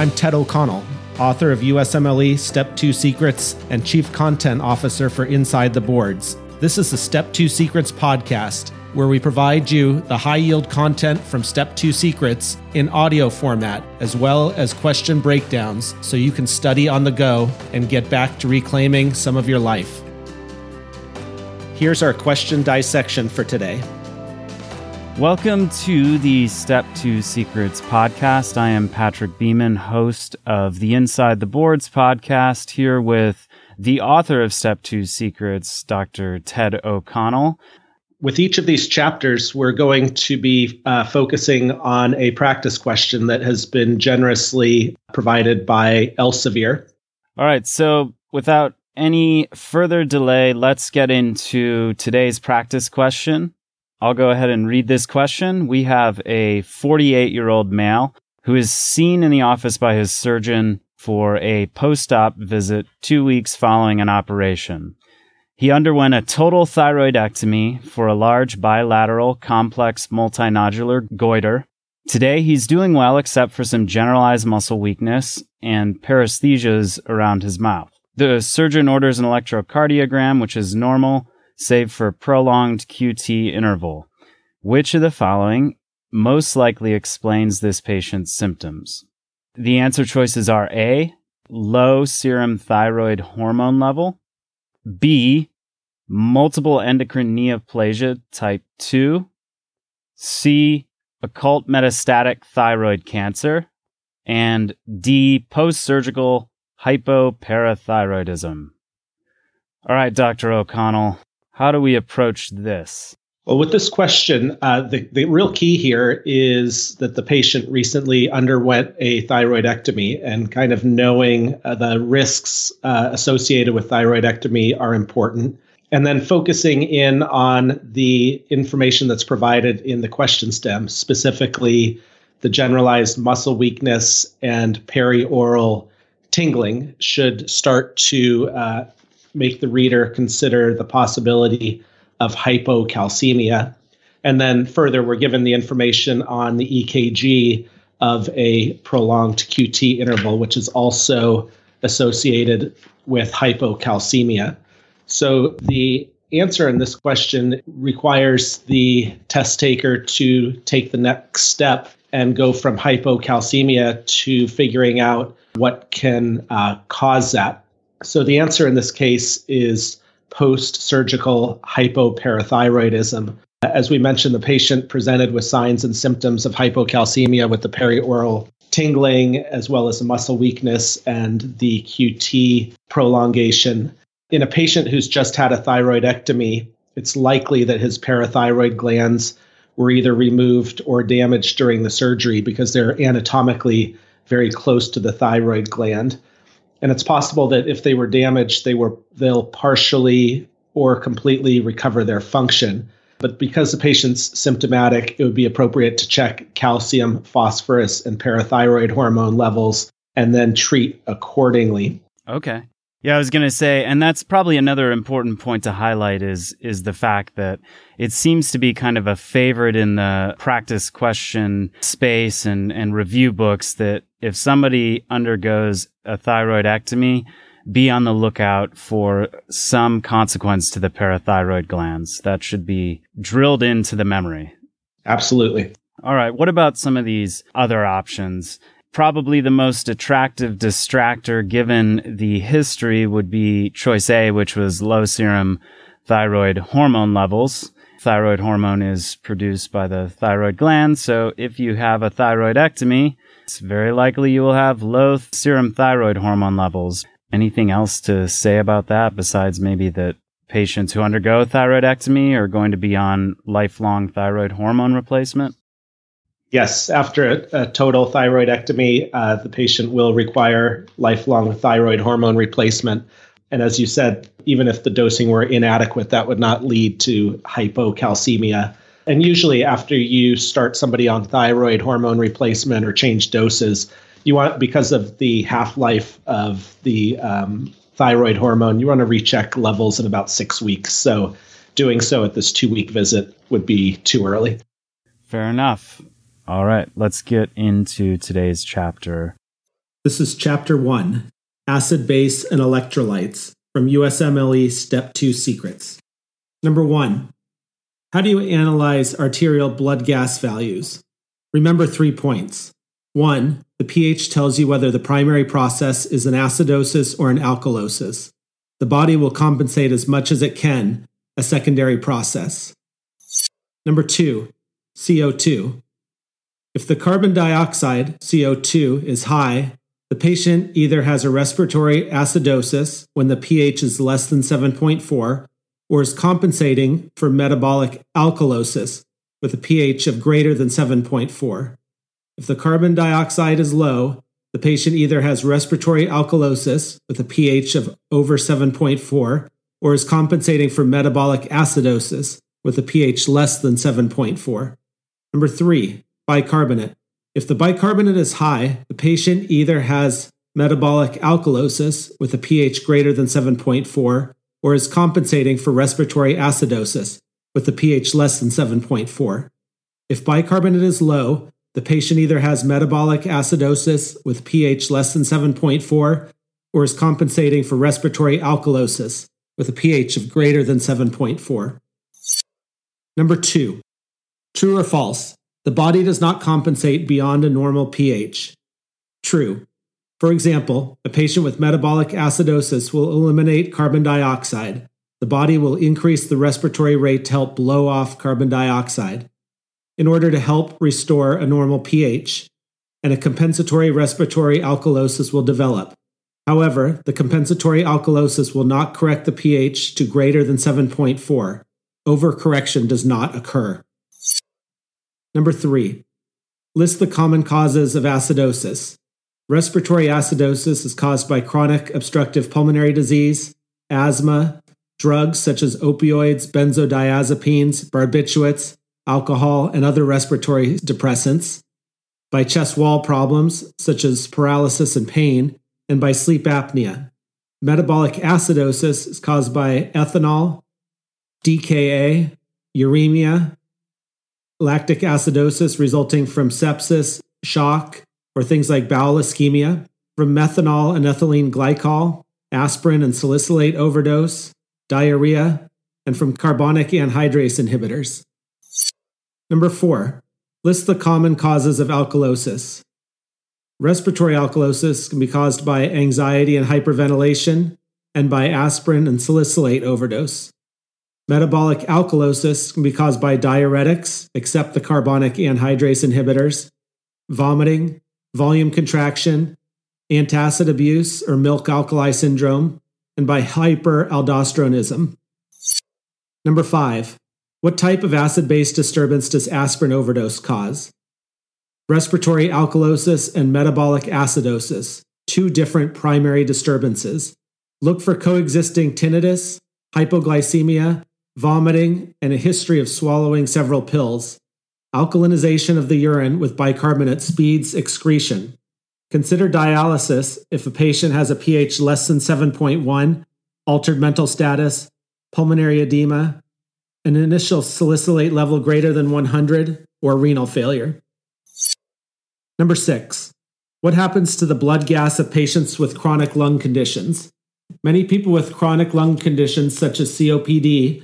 I'm Ted O'Connell, author of USMLE Step 2 Secrets and Chief Content Officer for Inside the Boards. This is the Step 2 Secrets podcast, where we provide you the high yield content from Step 2 Secrets in audio format, as well as question breakdowns, so you can study on the go and get back to reclaiming some of your life. Here's our question dissection for today. Welcome to the Step 2 Secrets podcast. I am Patrick Beeman, host of the Inside the Boards podcast, here with the author of Step 2 Secrets, Dr. Ted O'Connell. With each of these chapters, we're going to be uh, focusing on a practice question that has been generously provided by Elsevier. All right, so without any further delay, let's get into today's practice question. I'll go ahead and read this question. We have a 48 year old male who is seen in the office by his surgeon for a post op visit two weeks following an operation. He underwent a total thyroidectomy for a large bilateral complex multinodular goiter. Today, he's doing well except for some generalized muscle weakness and paresthesias around his mouth. The surgeon orders an electrocardiogram, which is normal, save for prolonged QT interval. Which of the following most likely explains this patient's symptoms? The answer choices are A, low serum thyroid hormone level, B, multiple endocrine neoplasia type 2, C, occult metastatic thyroid cancer, and D, post surgical hypoparathyroidism. All right, Dr. O'Connell, how do we approach this? Well, with this question, uh, the, the real key here is that the patient recently underwent a thyroidectomy, and kind of knowing uh, the risks uh, associated with thyroidectomy are important. And then focusing in on the information that's provided in the question stem, specifically the generalized muscle weakness and perioral tingling, should start to uh, make the reader consider the possibility of hypocalcemia. And then further, we're given the information on the EKG of a prolonged QT interval, which is also associated with hypocalcemia. So the answer in this question requires the test taker to take the next step and go from hypocalcemia to figuring out what can uh, cause that. So the answer in this case is post surgical hypoparathyroidism. As we mentioned, the patient presented with signs and symptoms of hypocalcemia with the perioral tingling, as well as muscle weakness and the QT prolongation. In a patient who's just had a thyroidectomy, it's likely that his parathyroid glands were either removed or damaged during the surgery because they're anatomically very close to the thyroid gland and it's possible that if they were damaged, they were they'll partially or completely recover their function. But because the patient's symptomatic, it would be appropriate to check calcium, phosphorus, and parathyroid hormone levels and then treat accordingly. Okay. Yeah, I was going to say, and that's probably another important point to highlight is is the fact that it seems to be kind of a favorite in the practice question space and and review books that if somebody undergoes a thyroidectomy, be on the lookout for some consequence to the parathyroid glands. That should be drilled into the memory. Absolutely. All right. What about some of these other options? Probably the most attractive distractor given the history would be choice A, which was low serum thyroid hormone levels. Thyroid hormone is produced by the thyroid gland. So if you have a thyroidectomy, it's very likely you will have low serum thyroid hormone levels. Anything else to say about that besides maybe that patients who undergo thyroidectomy are going to be on lifelong thyroid hormone replacement? Yes, after a, a total thyroidectomy, uh, the patient will require lifelong thyroid hormone replacement. And as you said, even if the dosing were inadequate, that would not lead to hypocalcemia. And usually, after you start somebody on thyroid hormone replacement or change doses, you want, because of the half life of the um, thyroid hormone, you want to recheck levels in about six weeks. So, doing so at this two week visit would be too early. Fair enough. All right, let's get into today's chapter. This is chapter one Acid Base and Electrolytes from USMLE Step 2 Secrets. Number one, how do you analyze arterial blood gas values? Remember three points. One, the pH tells you whether the primary process is an acidosis or an alkalosis. The body will compensate as much as it can a secondary process. Number two, CO2. If the carbon dioxide, CO2, is high, the patient either has a respiratory acidosis when the pH is less than 7.4 or is compensating for metabolic alkalosis with a pH of greater than 7.4. If the carbon dioxide is low, the patient either has respiratory alkalosis with a pH of over 7.4 or is compensating for metabolic acidosis with a pH less than 7.4. Number three, bicarbonate. If the bicarbonate is high, the patient either has metabolic alkalosis with a pH greater than 7.4 or is compensating for respiratory acidosis with a pH less than 7.4. If bicarbonate is low, the patient either has metabolic acidosis with pH less than 7.4 or is compensating for respiratory alkalosis with a pH of greater than 7.4. Number two, true or false? The body does not compensate beyond a normal pH. True. For example, a patient with metabolic acidosis will eliminate carbon dioxide. The body will increase the respiratory rate to help blow off carbon dioxide in order to help restore a normal pH, and a compensatory respiratory alkalosis will develop. However, the compensatory alkalosis will not correct the pH to greater than 7.4. Overcorrection does not occur. Number three, list the common causes of acidosis. Respiratory acidosis is caused by chronic obstructive pulmonary disease, asthma, drugs such as opioids, benzodiazepines, barbiturates, alcohol, and other respiratory depressants, by chest wall problems such as paralysis and pain, and by sleep apnea. Metabolic acidosis is caused by ethanol, DKA, uremia, lactic acidosis resulting from sepsis, shock, or things like bowel ischemia, from methanol and ethylene glycol, aspirin and salicylate overdose, diarrhea, and from carbonic anhydrase inhibitors. Number four, list the common causes of alkalosis. Respiratory alkalosis can be caused by anxiety and hyperventilation, and by aspirin and salicylate overdose. Metabolic alkalosis can be caused by diuretics, except the carbonic anhydrase inhibitors, vomiting, volume contraction, antacid abuse or milk alkali syndrome, and by hyperaldosteronism. Number five, what type of acid base disturbance does aspirin overdose cause? Respiratory alkalosis and metabolic acidosis, two different primary disturbances. Look for coexisting tinnitus, hypoglycemia, vomiting, and a history of swallowing several pills. Alkalinization of the urine with bicarbonate speeds excretion. Consider dialysis if a patient has a pH less than 7.1, altered mental status, pulmonary edema, an initial salicylate level greater than 100, or renal failure. Number six, what happens to the blood gas of patients with chronic lung conditions? Many people with chronic lung conditions, such as COPD,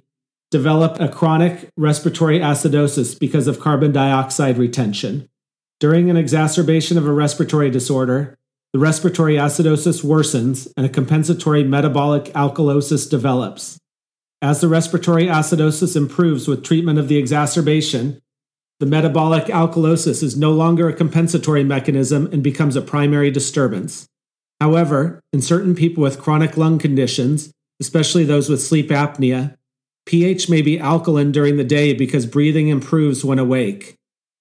develop a chronic respiratory acidosis because of carbon dioxide retention. During an exacerbation of a respiratory disorder, the respiratory acidosis worsens and a compensatory metabolic alkalosis develops. As the respiratory acidosis improves with treatment of the exacerbation, the metabolic alkalosis is no longer a compensatory mechanism and becomes a primary disturbance. However, in certain people with chronic lung conditions, especially those with sleep apnea, pH may be alkaline during the day because breathing improves when awake.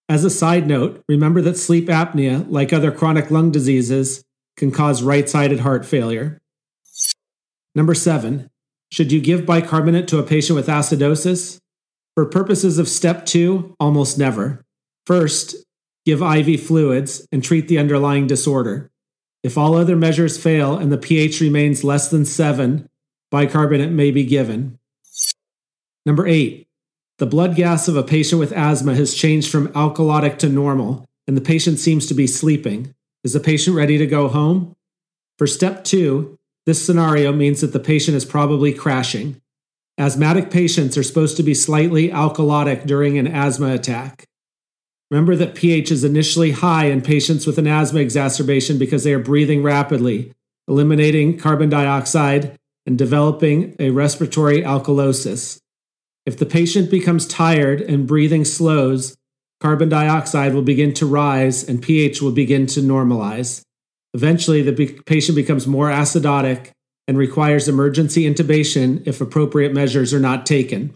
As a side note, remember that sleep apnea, like other chronic lung diseases, can cause right sided heart failure. Number seven, should you give bicarbonate to a patient with acidosis? For purposes of step two, almost never. First, give IV fluids and treat the underlying disorder. If all other measures fail and the pH remains less than 7, bicarbonate may be given. Number 8. The blood gas of a patient with asthma has changed from alkalotic to normal, and the patient seems to be sleeping. Is the patient ready to go home? For step 2, this scenario means that the patient is probably crashing. Asthmatic patients are supposed to be slightly alkalotic during an asthma attack. Remember that pH is initially high in patients with an asthma exacerbation because they are breathing rapidly, eliminating carbon dioxide, and developing a respiratory alkalosis. If the patient becomes tired and breathing slows, carbon dioxide will begin to rise and pH will begin to normalize. Eventually, the patient becomes more acidotic and requires emergency intubation if appropriate measures are not taken.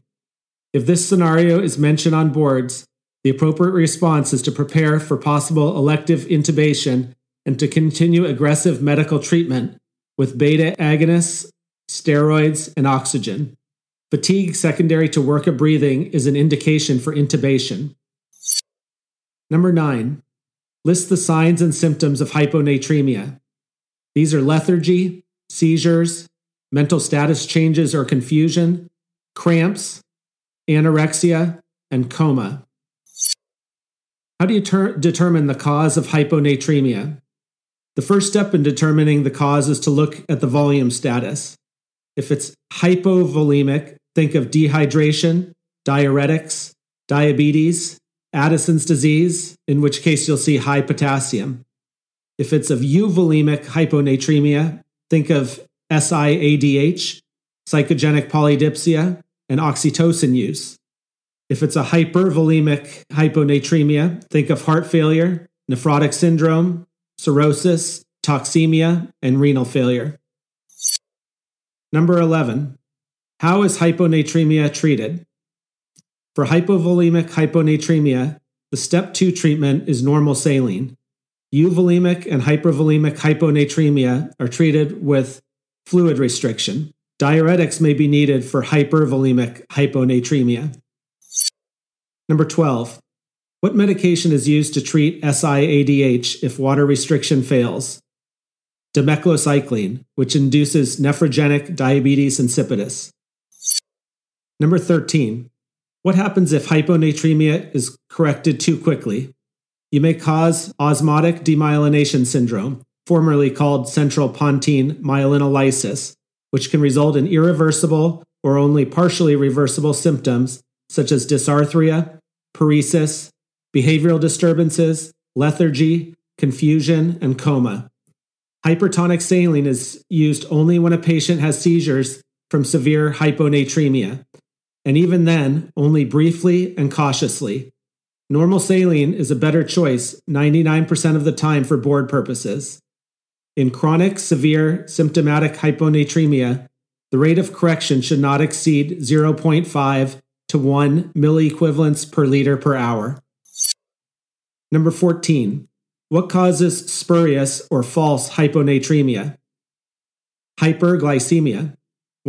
If this scenario is mentioned on boards, the appropriate response is to prepare for possible elective intubation and to continue aggressive medical treatment with beta agonists, steroids, and oxygen. Fatigue secondary to work of breathing is an indication for intubation. Number nine, list the signs and symptoms of hyponatremia. These are lethargy, seizures, mental status changes or confusion, cramps, anorexia, and coma. How do you ter- determine the cause of hyponatremia? The first step in determining the cause is to look at the volume status. If it's hypovolemic, think of dehydration, diuretics, diabetes, Addison's disease, in which case you'll see high potassium. If it's of euvolemic hyponatremia, think of SIADH, psychogenic polydipsia, and oxytocin use. If it's a hypervolemic hyponatremia, think of heart failure, nephrotic syndrome, cirrhosis, toxemia, and renal failure. Number 11. How is hyponatremia treated? For hypovolemic hyponatremia, the step 2 treatment is normal saline. Euvolemic and hypervolemic hyponatremia are treated with fluid restriction. Diuretics may be needed for hypervolemic hyponatremia. Number 12. What medication is used to treat SIADH if water restriction fails? Demeclocycline, which induces nephrogenic diabetes insipidus. Number 13. What happens if hyponatremia is corrected too quickly? You may cause osmotic demyelination syndrome, formerly called central pontine myelinolysis, which can result in irreversible or only partially reversible symptoms such as dysarthria, paresis, behavioral disturbances, lethargy, confusion, and coma. Hypertonic saline is used only when a patient has seizures from severe hyponatremia, and even then, only briefly and cautiously. Normal saline is a better choice 99% of the time for board purposes. In chronic, severe, symptomatic hyponatremia, the rate of correction should not exceed 0.5 to 1 milliequivalents per liter per hour. Number 14. What causes spurious or false hyponatremia? Hyperglycemia.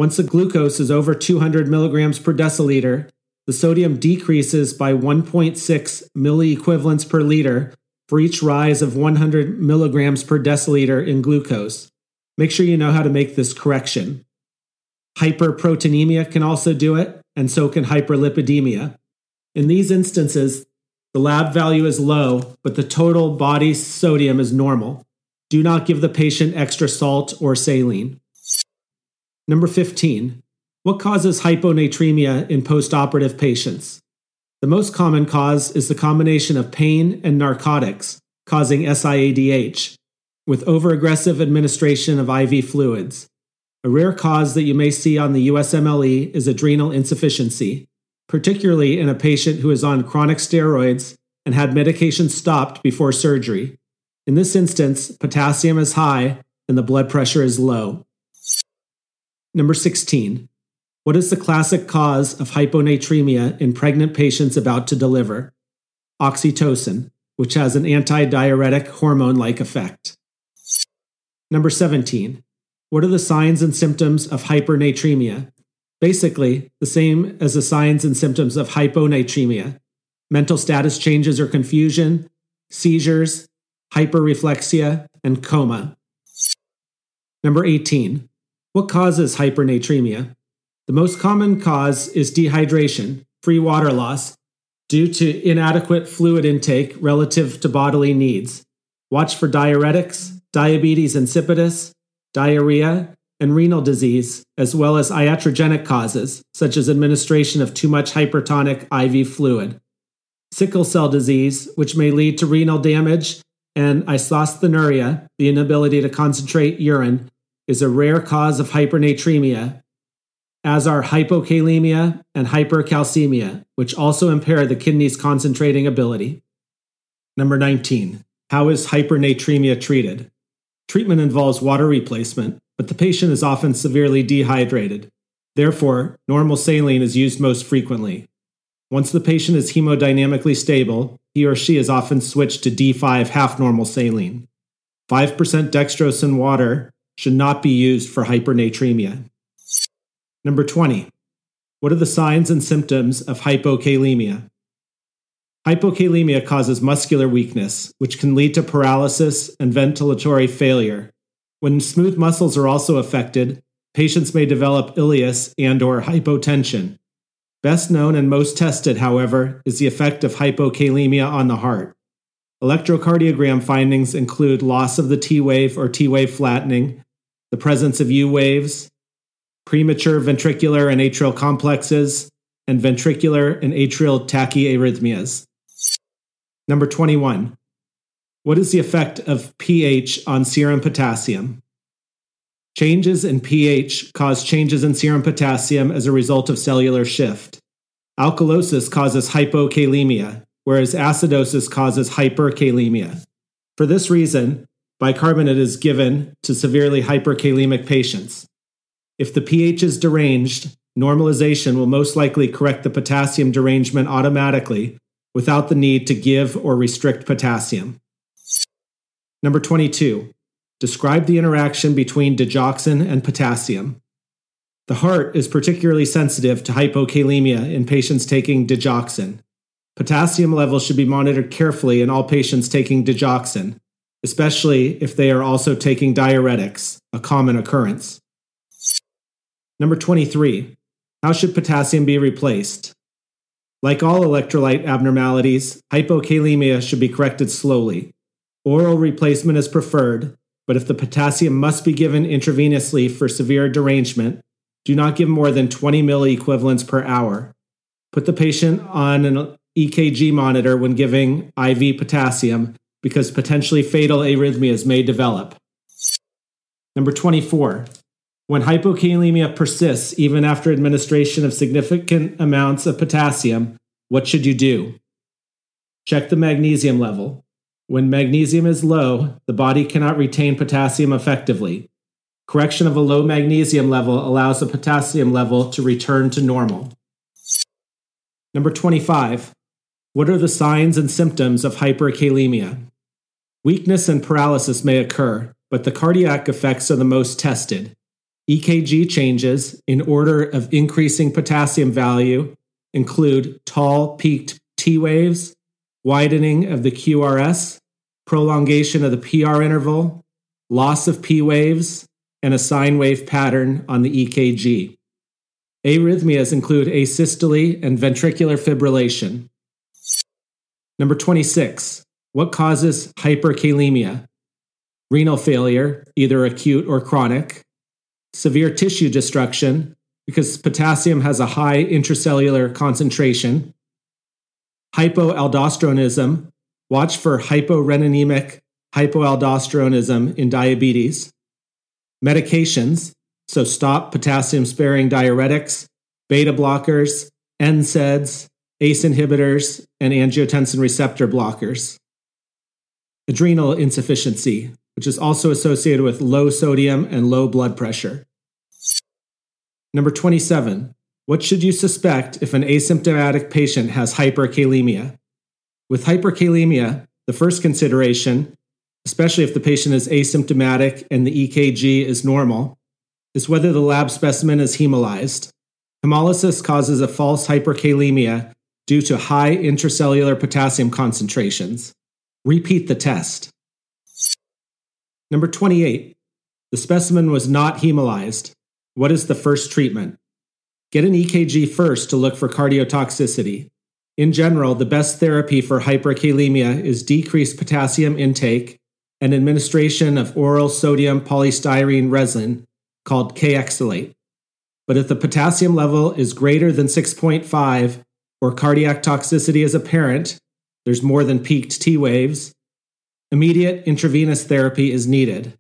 Once the glucose is over 200 milligrams per deciliter, the sodium decreases by 1.6 milliequivalents per liter for each rise of 100 milligrams per deciliter in glucose. Make sure you know how to make this correction. Hyperproteinemia can also do it, and so can hyperlipidemia. In these instances, the lab value is low, but the total body sodium is normal. Do not give the patient extra salt or saline. Number 15. What causes hyponatremia in postoperative patients? The most common cause is the combination of pain and narcotics, causing SIADH, with overaggressive administration of IV fluids. A rare cause that you may see on the USMLE is adrenal insufficiency, particularly in a patient who is on chronic steroids and had medication stopped before surgery. In this instance, potassium is high and the blood pressure is low. Number 16. What is the classic cause of hyponatremia in pregnant patients about to deliver? Oxytocin, which has an antidiuretic hormone like effect. Number 17. What are the signs and symptoms of hypernatremia? Basically, the same as the signs and symptoms of hyponatremia mental status changes or confusion, seizures, hyperreflexia, and coma. Number 18. What causes hypernatremia? The most common cause is dehydration, free water loss, due to inadequate fluid intake relative to bodily needs. Watch for diuretics, diabetes insipidus, diarrhea, and renal disease, as well as iatrogenic causes, such as administration of too much hypertonic IV fluid. Sickle cell disease, which may lead to renal damage, and isosthenuria, the inability to concentrate urine, is a rare cause of hypernatremia, as are hypokalemia and hypercalcemia, which also impair the kidney's concentrating ability. Number 19. How is hypernatremia treated? Treatment involves water replacement, but the patient is often severely dehydrated. Therefore, normal saline is used most frequently. Once the patient is hemodynamically stable, he or she is often switched to D5 half normal saline. 5% dextrose in water should not be used for hypernatremia. Number 20. What are the signs and symptoms of hypokalemia? Hypokalemia causes muscular weakness, which can lead to paralysis and ventilatory failure, when smooth muscles are also affected, patients may develop ileus and or hypotension. Best known and most tested, however, is the effect of hypokalemia on the heart. Electrocardiogram findings include loss of the T wave or T wave flattening, the presence of U waves, premature ventricular and atrial complexes, and ventricular and atrial tachyarrhythmias. Number 21. What is the effect of pH on serum potassium? Changes in pH cause changes in serum potassium as a result of cellular shift. Alkalosis causes hypokalemia, whereas acidosis causes hyperkalemia. For this reason, bicarbonate is given to severely hyperkalemic patients. If the pH is deranged, normalization will most likely correct the potassium derangement automatically without the need to give or restrict potassium. Number 22. Describe the interaction between digoxin and potassium. The heart is particularly sensitive to hypokalemia in patients taking digoxin. Potassium levels should be monitored carefully in all patients taking digoxin, especially if they are also taking diuretics, a common occurrence. Number 23. How should potassium be replaced? Like all electrolyte abnormalities, hypokalemia should be corrected slowly. Oral replacement is preferred, but if the potassium must be given intravenously for severe derangement, do not give more than 20 milliequivalents per hour. Put the patient on an EKG monitor when giving IV potassium because potentially fatal arrhythmias may develop. Number 24. When hypokalemia persists even after administration of significant amounts of potassium, what should you do? Check the magnesium level. When magnesium is low, the body cannot retain potassium effectively. Correction of a low magnesium level allows the potassium level to return to normal. Number 25. What are the signs and symptoms of hyperkalemia? Weakness and paralysis may occur, but the cardiac effects are the most tested. EKG changes in order of increasing potassium value include tall peaked T waves, widening of the QRS, prolongation of the PR interval, loss of P waves, and a sine wave pattern on the EKG. Arrhythmias include asystole and ventricular fibrillation. Number 26. What causes hyperkalemia? Renal failure, either acute or chronic. Severe tissue destruction, because potassium has a high intracellular concentration. Hypoaldosteronism, watch for hyporeninemic hypoaldosteronism in diabetes. Medications, so stop potassium sparing diuretics, beta blockers, NSAIDs, ACE inhibitors, and angiotensin receptor blockers. Adrenal insufficiency, which is also associated with low sodium and low blood pressure. Number 27. What should you suspect if an asymptomatic patient has hyperkalemia? With hyperkalemia, the first consideration, especially if the patient is asymptomatic and the EKG is normal, is whether the lab specimen is hemolyzed. Hemolysis causes a false hyperkalemia due to high intracellular potassium concentrations. Repeat the test. Number 28. The specimen was not hemolyzed. What is the first treatment? Get an EKG first to look for cardiotoxicity. In general, the best therapy for hyperkalemia is decreased potassium intake and administration of oral sodium polystyrene resin called Kayexalate. But if the potassium level is greater than 6.5 or cardiac toxicity is apparent, there's more than peaked T waves, immediate intravenous therapy is needed.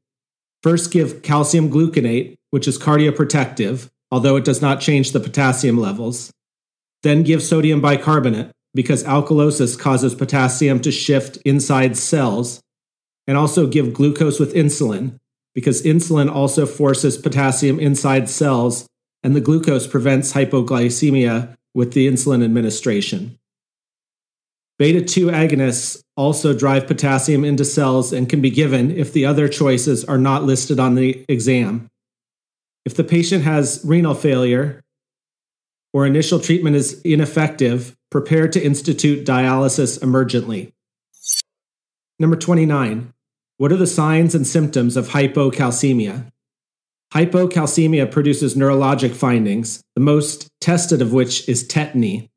First, give calcium gluconate, which is cardioprotective, although it does not change the potassium levels. Then give sodium bicarbonate, because alkalosis causes potassium to shift inside cells. And also give glucose with insulin, because insulin also forces potassium inside cells, and the glucose prevents hypoglycemia with the insulin administration. Beta 2 agonists also drive potassium into cells and can be given if the other choices are not listed on the exam. If the patient has renal failure or initial treatment is ineffective, prepare to institute dialysis emergently. Number 29. What are the signs and symptoms of hypocalcemia? Hypocalcemia produces neurologic findings, the most tested of which is tetany.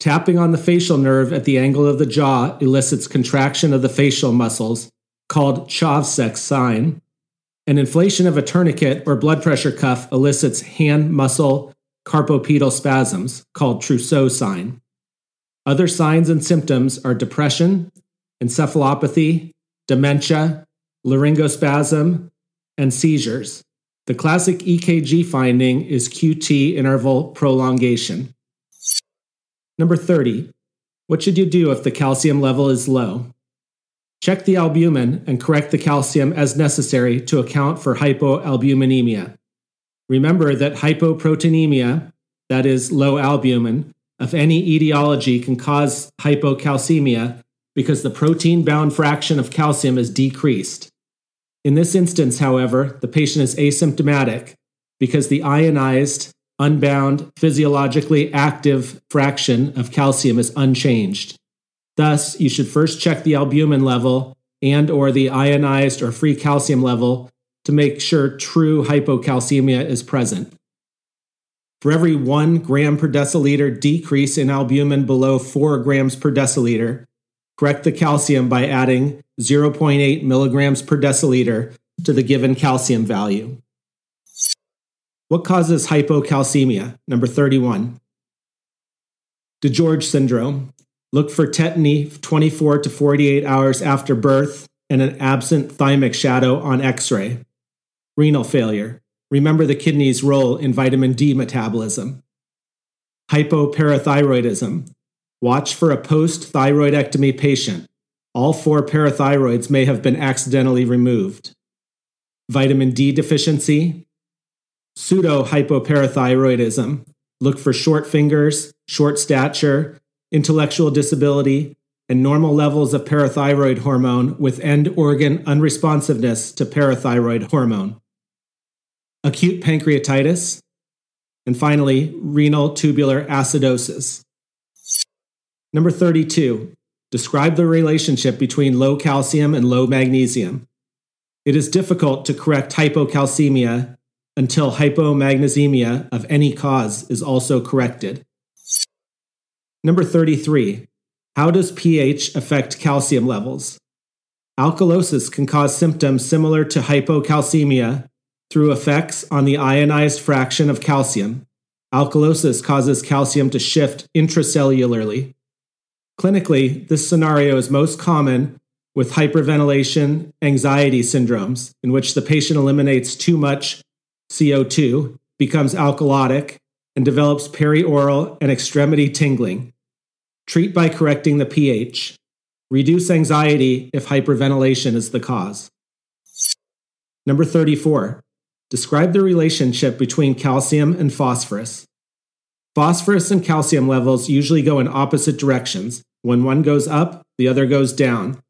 Tapping on the facial nerve at the angle of the jaw elicits contraction of the facial muscles, called Chvostek's sign. An inflation of a tourniquet or blood pressure cuff elicits hand muscle carpopedal spasms, called Trousseau sign. Other signs and symptoms are depression, encephalopathy, dementia, laryngospasm, and seizures. The classic EKG finding is QT interval prolongation. Number 30. What should you do if the calcium level is low? Check the albumin and correct the calcium as necessary to account for hypoalbuminemia. Remember that hypoproteinemia, that is, low albumin, of any etiology can cause hypocalcemia because the protein bound fraction of calcium is decreased. In this instance, however, the patient is asymptomatic because the ionized, unbound, physiologically active fraction of calcium is unchanged. Thus, you should first check the albumin level and or the ionized or free calcium level to make sure true hypocalcemia is present. For every 1 gram per deciliter decrease in albumin below 4 grams per deciliter, correct the calcium by adding 0.8 milligrams per deciliter to the given calcium value. What causes hypocalcemia? Number 31. DiGeorge syndrome. Look for tetany 24 to 48 hours after birth and an absent thymic shadow on x ray. Renal failure. Remember the kidney's role in vitamin D metabolism. Hypoparathyroidism. Watch for a post thyroidectomy patient all four parathyroids may have been accidentally removed. Vitamin D deficiency, pseudo hypoparathyroidism. Look for short fingers, short stature, intellectual disability, and normal levels of parathyroid hormone with end organ unresponsiveness to parathyroid hormone. acute pancreatitis, and finally, renal tubular acidosis. Number 32. Describe the relationship between low calcium and low magnesium. It is difficult to correct hypocalcemia until hypomagnesemia of any cause is also corrected. Number 33. How does pH affect calcium levels? Alkalosis can cause symptoms similar to hypocalcemia through effects on the ionized fraction of calcium. Alkalosis causes calcium to shift intracellularly. Clinically, this scenario is most common with hyperventilation anxiety syndromes, in which the patient eliminates too much CO2, becomes alkalotic, and develops perioral and extremity tingling. Treat by correcting the pH. Reduce anxiety if hyperventilation is the cause. Number 34. Describe the relationship between calcium and phosphorus. Phosphorus and calcium levels usually go in opposite directions. When one goes up, the other goes down.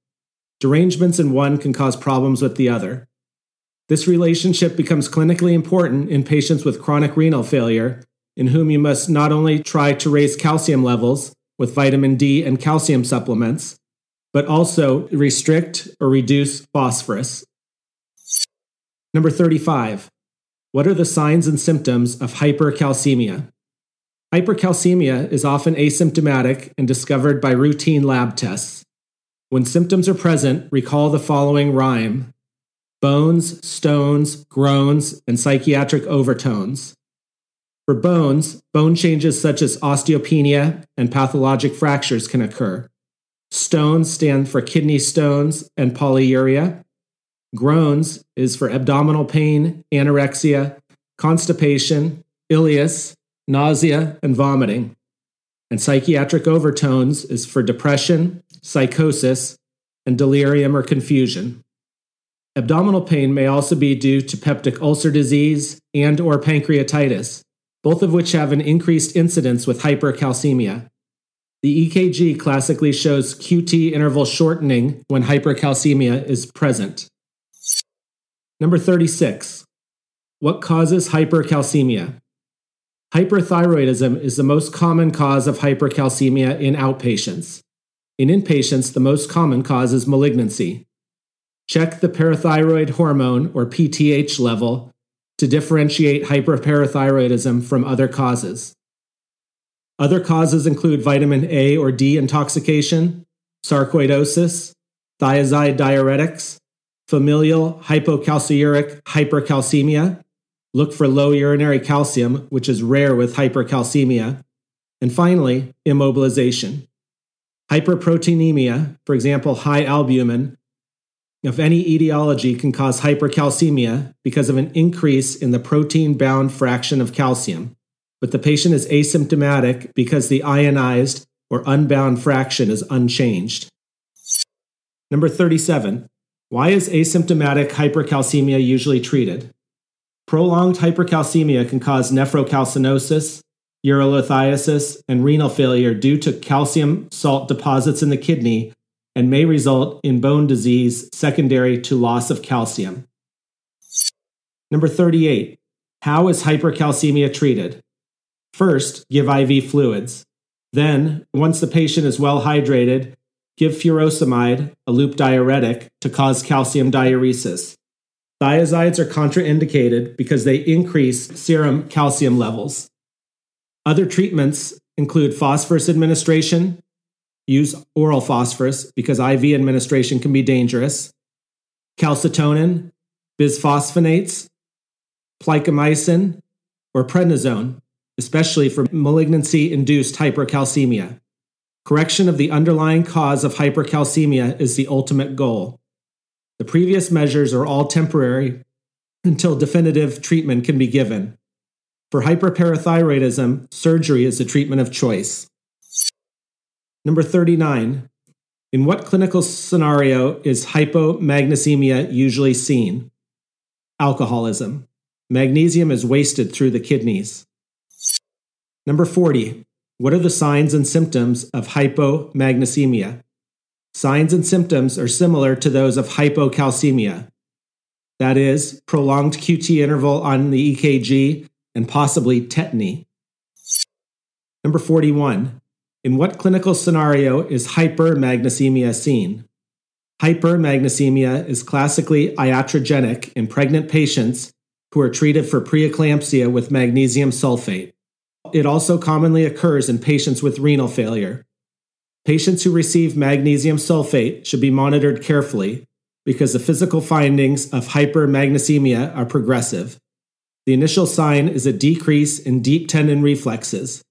Derangements in one can cause problems with the other. This relationship becomes clinically important in patients with chronic renal failure, in whom you must not only try to raise calcium levels with vitamin D and calcium supplements, but also restrict or reduce phosphorus. Number 35. What are the signs and symptoms of hypercalcemia? Hypercalcemia is often asymptomatic and discovered by routine lab tests. When symptoms are present, recall the following rhyme bones, stones, groans, and psychiatric overtones. For bones, bone changes such as osteopenia and pathologic fractures can occur. Stones stand for kidney stones and polyuria. Groans is for abdominal pain, anorexia, constipation, ileus, nausea, and vomiting. And psychiatric overtones is for depression, psychosis, and delirium or confusion. Abdominal pain may also be due to peptic ulcer disease and or pancreatitis, both of which have an increased incidence with hypercalcemia. The EKG classically shows QT interval shortening when hypercalcemia is present. Number 36. What causes hypercalcemia? Hyperthyroidism is the most common cause of hypercalcemia in outpatients. In inpatients, the most common cause is malignancy. Check the parathyroid hormone or PTH level to differentiate hyperparathyroidism from other causes. Other causes include vitamin A or D intoxication, sarcoidosis, thiazide diuretics, familial hypocalciuric hypercalcemia. Look for low urinary calcium, which is rare with hypercalcemia. And finally, immobilization. Hyperproteinemia, for example, high albumin, of any etiology can cause hypercalcemia because of an increase in the protein bound fraction of calcium but the patient is asymptomatic because the ionized or unbound fraction is unchanged. Number 37. Why is asymptomatic hypercalcemia usually treated? Prolonged hypercalcemia can cause nephrocalcinosis, urolithiasis, and renal failure due to calcium salt deposits in the kidney and may result in bone disease secondary to loss of calcium. Number 38. How is hypercalcemia treated? First, give IV fluids. Then, once the patient is well hydrated, give furosemide, a loop diuretic, to cause calcium diuresis. Thiazides are contraindicated because they increase serum calcium levels. Other treatments include phosphorus administration, use oral phosphorus because IV administration can be dangerous, calcitonin, bisphosphonates, plicamycin, or prednisone especially for malignancy induced hypercalcemia. Correction of the underlying cause of hypercalcemia is the ultimate goal. The previous measures are all temporary until definitive treatment can be given. For hyperparathyroidism, surgery is the treatment of choice. Number 39. In what clinical scenario is hypomagnesemia usually seen? Alcoholism. Magnesium is wasted through the kidneys. Number 40. What are the signs and symptoms of hypomagnesemia? Signs and symptoms are similar to those of hypocalcemia. that is, prolonged QT interval on the EKG, and possibly tetany. Number 41. In what clinical scenario is hypermagnesemia seen? Hypermagnesemia is classically iatrogenic in pregnant patients who are treated for preeclampsia with magnesium sulfate. It also commonly occurs in patients with renal failure. Patients who receive magnesium sulfate should be monitored carefully because the physical findings of hypermagnesemia are progressive. The initial sign is a decrease in deep tendon reflexes.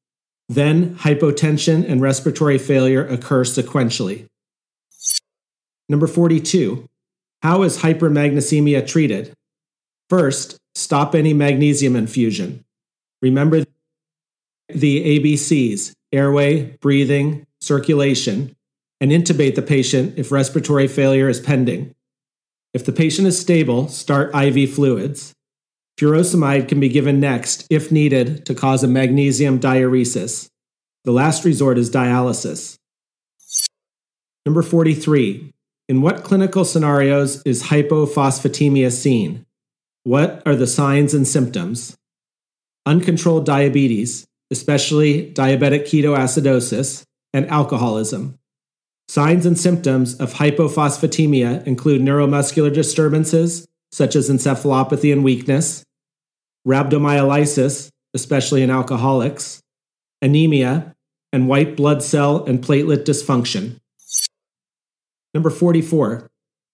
Then hypotension and respiratory failure occur sequentially. Number 42. How is hypermagnesemia treated? First, stop any magnesium infusion. Remember the ABCs airway, breathing, circulation, and intubate the patient if respiratory failure is pending. If the patient is stable, start IV fluids. Furosemide can be given next if needed to cause a magnesium diuresis. The last resort is dialysis. Number 43. In what clinical scenarios is hypophosphatemia seen? What are the signs and symptoms? Uncontrolled diabetes, especially diabetic ketoacidosis, and alcoholism. Signs and symptoms of hypophosphatemia include neuromuscular disturbances, such as encephalopathy and weakness, rhabdomyolysis, especially in alcoholics, anemia, and white blood cell and platelet dysfunction. Number 44.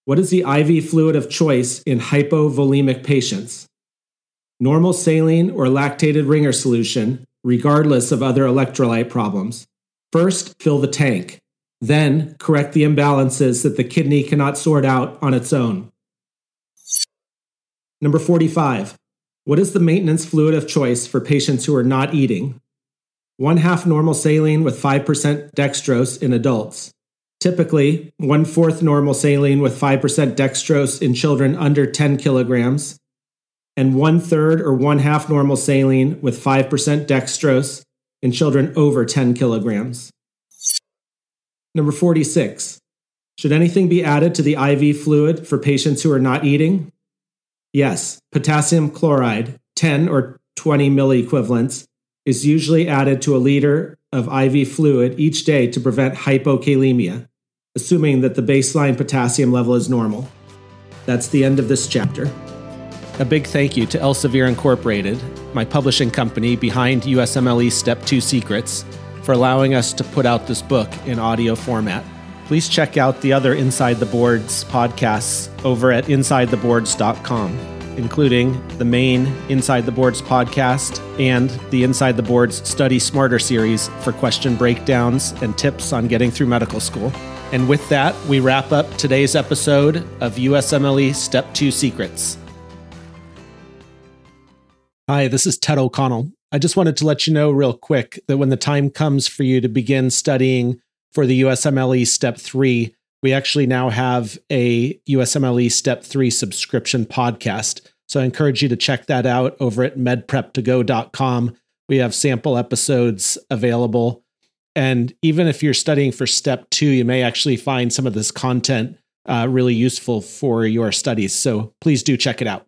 What is the IV fluid of choice in hypovolemic patients? Normal saline or lactated ringer solution, regardless of other electrolyte problems. First, fill the tank. Then, correct the imbalances that the kidney cannot sort out on its own. Number 45. What is the maintenance fluid of choice for patients who are not eating? One half normal saline with 5% dextrose in adults. Typically, one fourth normal saline with 5% dextrose in children under 10 kilograms, and one third or one half normal saline with 5% dextrose in children over 10 kilograms. Number 46. Should anything be added to the IV fluid for patients who are not eating? Yes, potassium chloride, 10 or 20 milliequivalents, is usually added to a liter of IV fluid each day to prevent hypokalemia, assuming that the baseline potassium level is normal. That's the end of this chapter. A big thank you to Elsevier Incorporated, my publishing company behind USMLE Step 2 Secrets, for allowing us to put out this book in audio format. Please check out the other Inside the Boards podcasts over at InsideTheBoards.com, including the main Inside the Boards podcast and the Inside the Boards Study Smarter series for question breakdowns and tips on getting through medical school. And with that, we wrap up today's episode of USMLE Step 2 Secrets. Hi, this is Ted O'Connell. I just wanted to let you know real quick that when the time comes for you to begin studying for the USMLE Step 3, we actually now have a USMLE Step 3 subscription podcast. So I encourage you to check that out over at medprep2go.com. We have sample episodes available. And even if you're studying for Step 2, you may actually find some of this content uh, really useful for your studies. So please do check it out.